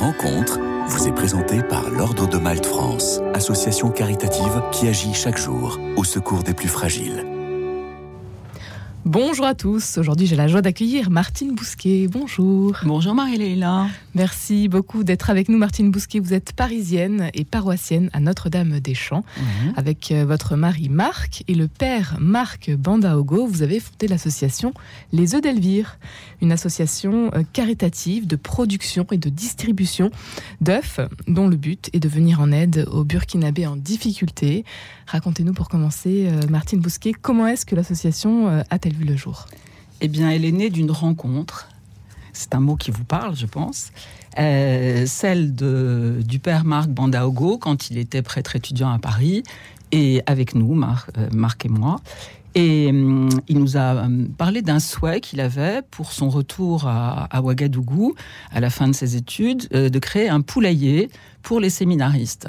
rencontre vous est présentée par l'Ordre de Malte France, association caritative qui agit chaque jour au secours des plus fragiles. Bonjour à tous. Aujourd'hui, j'ai la joie d'accueillir Martine Bousquet. Bonjour. Bonjour Marie-Léla. Merci beaucoup d'être avec nous, Martine Bousquet. Vous êtes parisienne et paroissienne à Notre-Dame-des-Champs. Mhm. Avec euh, votre mari Marc et le père Marc Bandaogo, vous avez fondé l'association Les œufs d'Elvire, une association euh, caritative de production et de distribution d'œufs, dont le but est de venir en aide aux Burkinabés en difficulté. Racontez-nous pour commencer, euh, Martine Bousquet, comment est-ce que l'association a-t-elle vu le jour? Eh bien, elle est née d'une rencontre. C'est un mot qui vous parle, je pense. Euh, celle du père Marc Bandaogo quand il était prêtre étudiant à Paris et avec nous, Marc, euh, Marc et moi. Et hum, il nous a hum, parlé d'un souhait qu'il avait pour son retour à, Ouagadougou, à la fin de ses études, euh, de créer un poulailler pour les séminaristes.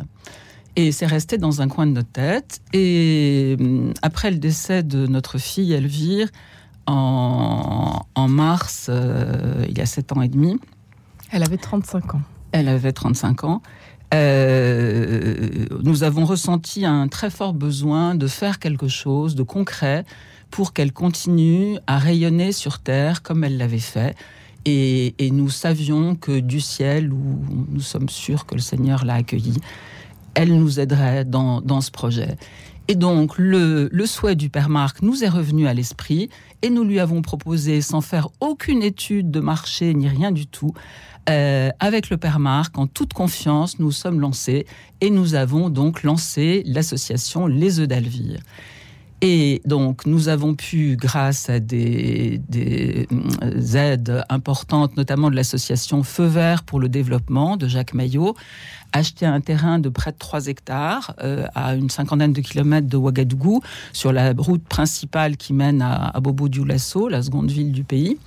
Et c'est resté dans un coin de notre tête. Et hum, après le décès de notre fille Elvire, en, mars, euh, il y a sept ans et demi. Elle avait 35 ans. Elle avait 35 ans. Euh, nous avons ressenti un très fort besoin de faire quelque chose de concret pour qu'elle continue à rayonner sur Terre comme elle l'avait fait. Et, et, nous savions que du ciel, où nous sommes sûrs que le Seigneur l'a accueillie, elle nous aiderait dans, dans ce projet. Et donc, le, souhait du père Marc nous est revenu à l'esprit et nous lui avons proposé, sans faire aucune étude de marché ni rien du tout, euh, avec le père Marc, en toute confiance, nous sommes lancés et nous avons donc lancé l'association Les œufs d'Alvire. Et donc, nous avons pu, grâce à des, euh, aides importantes, notamment de l'association Feu Vert pour le développement de Jacques Maillot, acheter un terrain de près de 3 hectares euh, à une cinquantaine de kilomètres de Ouagadougou, sur la route principale qui mène à, Bobo Dioulasso, la seconde ville du pays.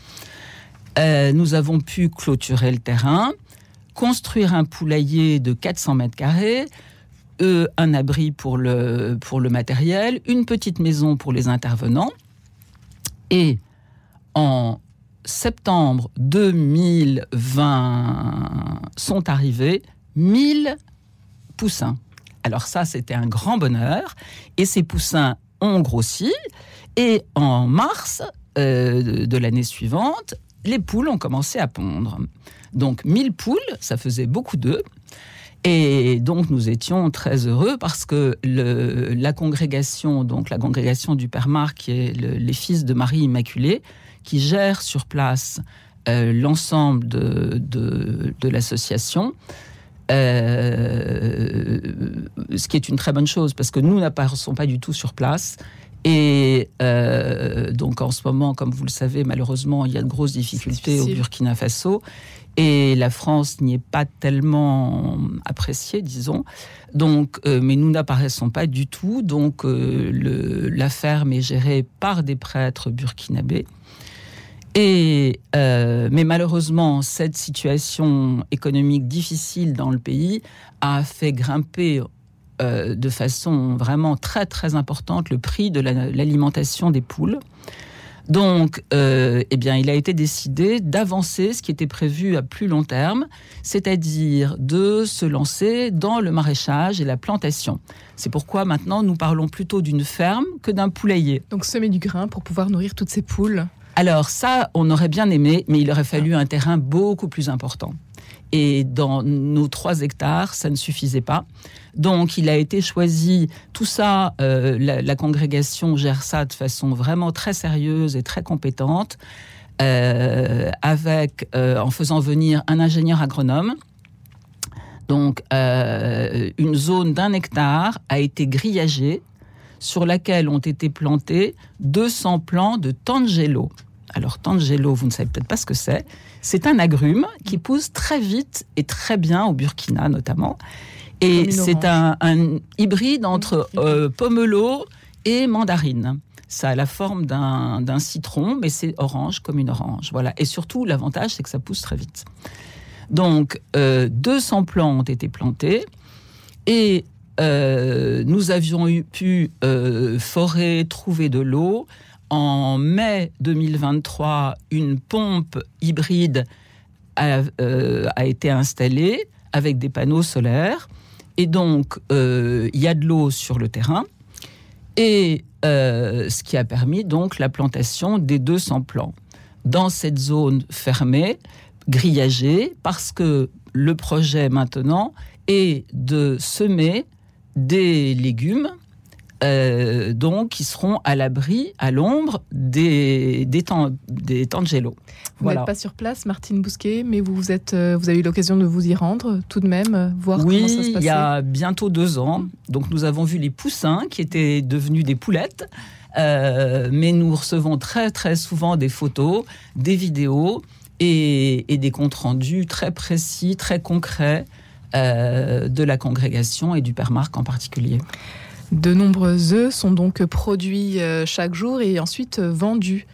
Euh, nous avons pu clôturer le terrain, construire un poulailler de 400 mètres carrés, eux, un abri pour le, pour le matériel, une petite maison pour les intervenants. Et en septembre 2020 sont arrivés 1000 poussins. Alors ça, c'était un grand bonheur. Et ces poussins ont grossi. Et en mars euh, de l'année suivante, les poules ont commencé à pondre. Donc 1000 poules, ça faisait beaucoup d'œufs. Et donc nous étions très heureux parce que la congrégation, donc la congrégation du Père Marc, qui est les fils de Marie Immaculée, qui gère sur place euh, l'ensemble de l'association, euh, ce qui est une très bonne chose parce que nous n'apparaissons pas du tout sur place. Et euh, donc en ce moment, comme vous le savez, malheureusement, il y a de grosses difficultés au Burkina Faso et la France n'y est pas tellement appréciée, disons. Donc, euh, mais nous n'apparaissons pas du tout. Donc, euh, la ferme est gérée par des prêtres burkinabés. Et, euh, mais malheureusement, cette situation économique difficile dans le pays a fait grimper de façon vraiment très très importante le prix de l'alimentation des poules. Donc, euh, eh bien, il a été décidé d'avancer ce qui était prévu à plus long terme, c'est-à-dire de se lancer dans le maraîchage et la plantation. C'est pourquoi maintenant nous parlons plutôt d'une ferme que d'un poulailler. Donc semer du grain pour pouvoir nourrir toutes ces poules. Alors ça, on aurait bien aimé, mais il aurait fallu un terrain beaucoup plus important. Et dans nos trois hectares, ça ne suffisait pas. Donc, il a été choisi, tout ça, euh, la, congrégation gère ça de façon vraiment très sérieuse et très compétente, euh, avec, euh, en faisant venir un ingénieur agronome. Donc, une zone d'un hectare a été grillagée sur laquelle ont été plantés 200 plants de tangelo. Alors, tangelo, vous ne savez peut-être pas ce que c'est. C'est un agrume qui pousse très vite et très bien au Burkina notamment. Et c'est un, hybride entre euh, pomelo et mandarine. Ça a la forme d'un citron, mais c'est orange comme une orange. Voilà. Et surtout, l'avantage, c'est que ça pousse très vite. Donc, 200 euh, plants ont été plantés et euh, nous avions eu, pu forer, trouver de l'eau. En mai 2023, une pompe hybride a, a été installé avec des panneaux solaires. Et donc, il y a de l'eau sur le terrain. Et ce qui a permis donc la plantation des 200 plants dans cette zone fermée, grillagée, parce que le projet maintenant est de semer des légumes euh, donc qui seront à l'abri, à l'ombre des, des, temps, des temps de gelo. Vous n'êtes pas sur place, Martine Bousquet, mais vous, êtes, euh, vous avez eu l'occasion de vous y rendre tout de même, euh, voir oui, comment ça se passait il y a bientôt deux ans. Donc nous avons vu les poussins qui étaient devenus des poulettes. mais nous recevons très très souvent des photos, des vidéos et, et des comptes rendus très précis, très concrets de la congrégation et du Père Marc en particulier. De nombreux œufs sont donc produits euh, chaque jour et ensuite euh, vendus.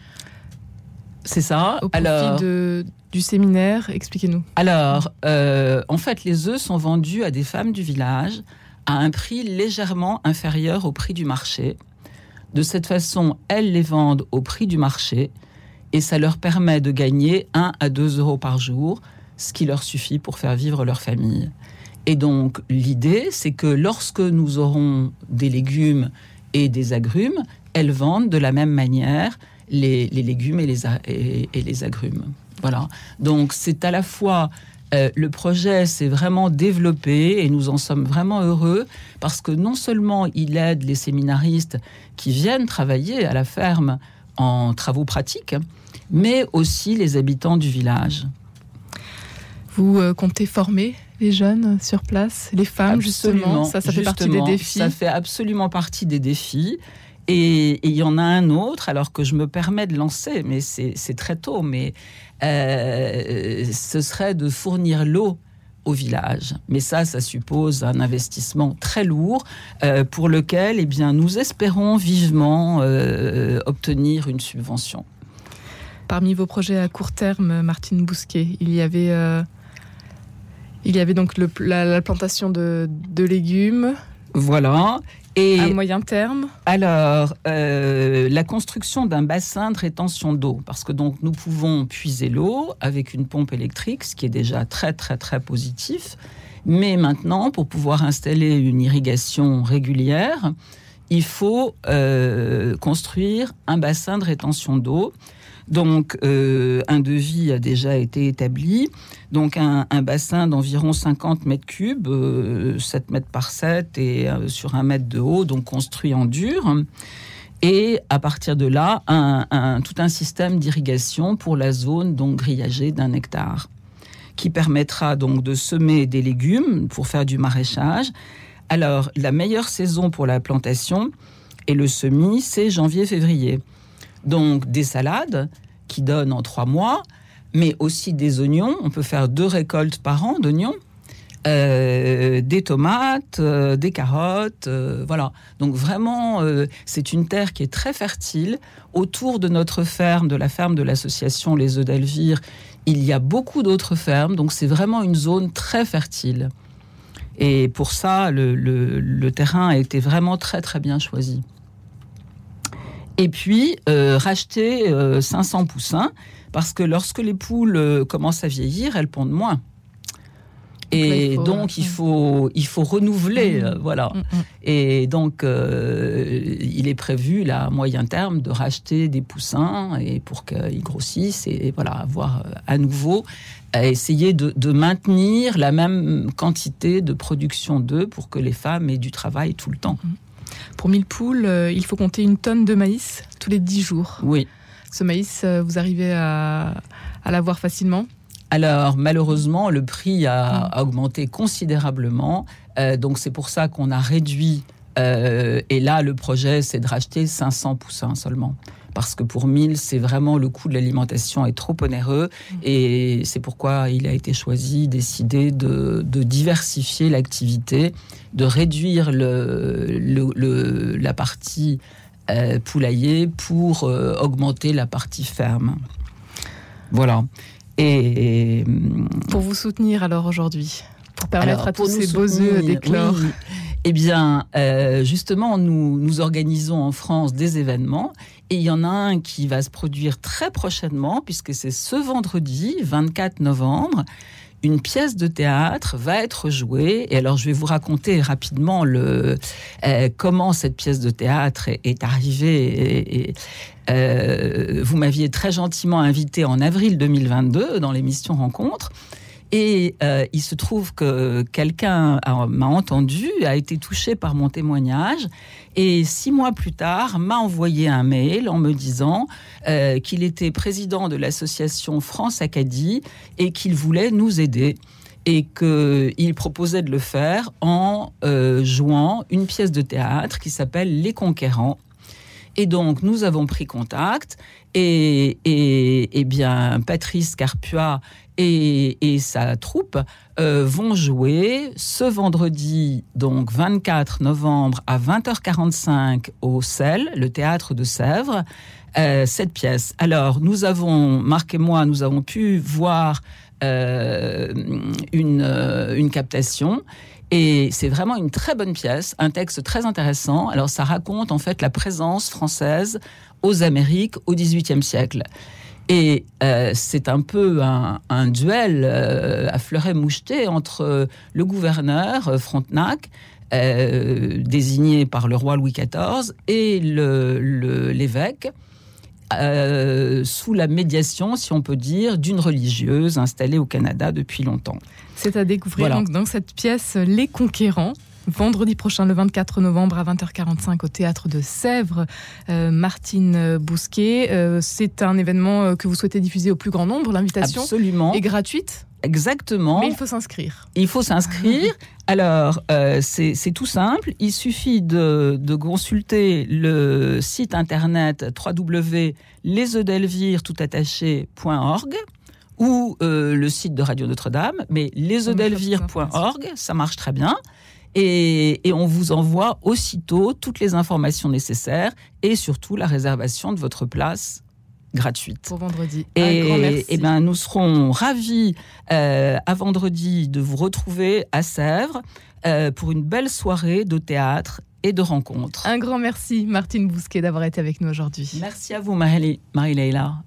C'est ça. Au profit alors, du séminaire, expliquez-nous. Alors, euh, en fait, les œufs sont vendus à des femmes du village à un prix légèrement inférieur au prix du marché. De cette façon, elles les vendent au prix du marché et ça leur permet de gagner 1 à 2 euros par jour, ce qui leur suffit pour faire vivre leur famille. Et donc l'idée, c'est que lorsque nous aurons des légumes et des agrumes, elles vendent de la même manière les, légumes et les, agrumes. Voilà. Donc c'est à la fois euh, le projet s'est vraiment développé et nous en sommes vraiment heureux parce que non seulement il aide les séminaristes qui viennent travailler à la ferme en travaux pratiques, mais aussi les habitants du village. Vous euh, comptez former les jeunes sur place, les femmes justement, ça, ça fait partie des défis. Ça fait absolument partie des défis. Et il y en a un autre, alors que je me permets de lancer, mais c'est très tôt, mais euh, ce serait de fournir l'eau au village. Mais ça, ça suppose un investissement très lourd euh, pour lequel eh bien, nous espérons vivement euh, obtenir une subvention. Parmi vos projets à court terme, Martine Bousquet, il y avait il y avait donc la, plantation de, légumes. Voilà. Et à moyen terme Alors, euh, la construction d'un bassin de rétention d'eau, parce que donc nous pouvons puiser l'eau avec une pompe électrique, ce qui est déjà très très très positif. Mais maintenant, pour pouvoir installer une irrigation régulière, il faut euh, construire un bassin de rétention d'eau donc, euh, un devis a déjà été établi. Donc, un, bassin d'environ 50 mètres cubes, 7 euh, mètres par 7 et euh, sur un mètre de haut, donc construit en dur. Et à partir de là, tout un système d'irrigation pour la zone donc grillagée d'un hectare, qui permettra donc de semer des légumes pour faire du maraîchage. Alors, la meilleure saison pour la plantation et le semis, c'est janvier-février. Donc des salades qui donnent en trois mois, mais aussi des oignons. On peut faire deux récoltes par an d'oignons. Euh, des tomates, euh, des carottes, euh, voilà. Donc vraiment, c'est une terre qui est très fertile. Autour de notre ferme, de la ferme de l'association Les Œufs d'Elvire, il y a beaucoup d'autres fermes. Donc c'est vraiment une zone très fertile. Et pour ça, le terrain a été vraiment très très bien choisi et puis euh, racheter 500 euh, poussins, parce que lorsque les poules euh, commencent à vieillir, elles pondent moins. Et donc, il faut, il faut renouveler, mmh. voilà. Mmh, mmh. Et donc, il est prévu, là, à moyen terme, de racheter des poussins et pour qu'ils grossissent et voilà, avoir à nouveau à essayer de, de, maintenir la même quantité de production d'œufs pour que les femmes aient du travail tout le temps. Pour 1000 poules, euh, il faut compter une tonne de maïs tous les 10 jours. Oui. Ce maïs, euh, vous arrivez à, l'avoir facilement alors malheureusement, le prix a, augmenté considérablement. Euh, donc c'est pour ça qu'on a réduit. et là, le projet, c'est de racheter 500 poussins seulement parce que pour 1000, c'est vraiment le coût de l'alimentation est trop onéreux mmh. et c'est pourquoi il a été choisi, décidé de, diversifier l'activité, de réduire le, la partie euh, poulailler pour euh, augmenter la partie ferme. Voilà. Et, pour vous soutenir alors aujourd'hui, pour permettre à tous ces beaux œufs d'éclore. Eh bien, euh, justement, nous, nous organisons en France des événements et il y en a un qui va se produire très prochainement puisque c'est ce vendredi 24 novembre une pièce de théâtre va être jouée. Et alors, je vais vous raconter rapidement le, euh, comment cette pièce de théâtre est, arrivée. Euh, vous m'aviez très gentiment invité en avril 2022 dans l'émission Rencontre. Et euh, il se trouve que quelqu'un m'a entendu, a été touché par mon témoignage, et six mois plus tard m'a envoyé un mail en me disant euh, qu'il était président de l'association France Acadie et qu'il voulait nous aider et qu'il proposait de le faire en euh, jouant une pièce de théâtre qui s'appelle Les Conquérants. Et donc, nous avons pris contact et, et, et bien, Patrice Carpua et, sa troupe euh, vont jouer ce vendredi, donc 24 novembre à 20h45 au CEL, le théâtre de Sèvres, euh, cette pièce. Alors, nous avons, Marc et moi, nous avons pu voir euh, une, une captation. Et c'est vraiment une très bonne pièce, un texte très intéressant. Alors ça raconte en fait la présence française aux Amériques au XVIIIe siècle. Et euh, c'est un peu un, duel euh, à fleuret moucheté entre le gouverneur euh, Frontenac, désigné par le roi Louis XIV, et l'évêque. sous la médiation, si on peut dire, d'une religieuse installée au Canada depuis longtemps. C'est à découvrir donc dans cette pièce Les Conquérants vendredi prochain, le 24 novembre à 20h45 au théâtre de Sèvres. Euh, Martine Bousquet, euh, c'est un événement euh, que vous souhaitez diffuser au plus grand nombre. L'invitation est gratuite Exactement. Mais il faut s'inscrire. Il faut s'inscrire. Alors, c'est tout simple. Il suffit de, consulter le site internet www.lesedelvire.org ou le site de Radio Notre-Dame, mais lesedelvire.org, ça marche très bien. Et, on vous envoie aussitôt toutes les informations nécessaires et surtout la réservation de votre place gratuite. Pour vendredi. Et, et ben, nous serons ravis euh, à vendredi de vous retrouver à Sèvres euh, pour une belle soirée de théâtre et de rencontres. Un grand merci, Martine Bousquet, d'avoir été avec nous aujourd'hui. Merci à vous, Marie-Leila.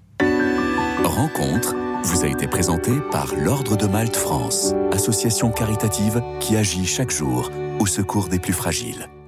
Rencontre vous a été présenté par l'Ordre de Malte France, association caritative qui agit chaque jour au secours des plus fragiles.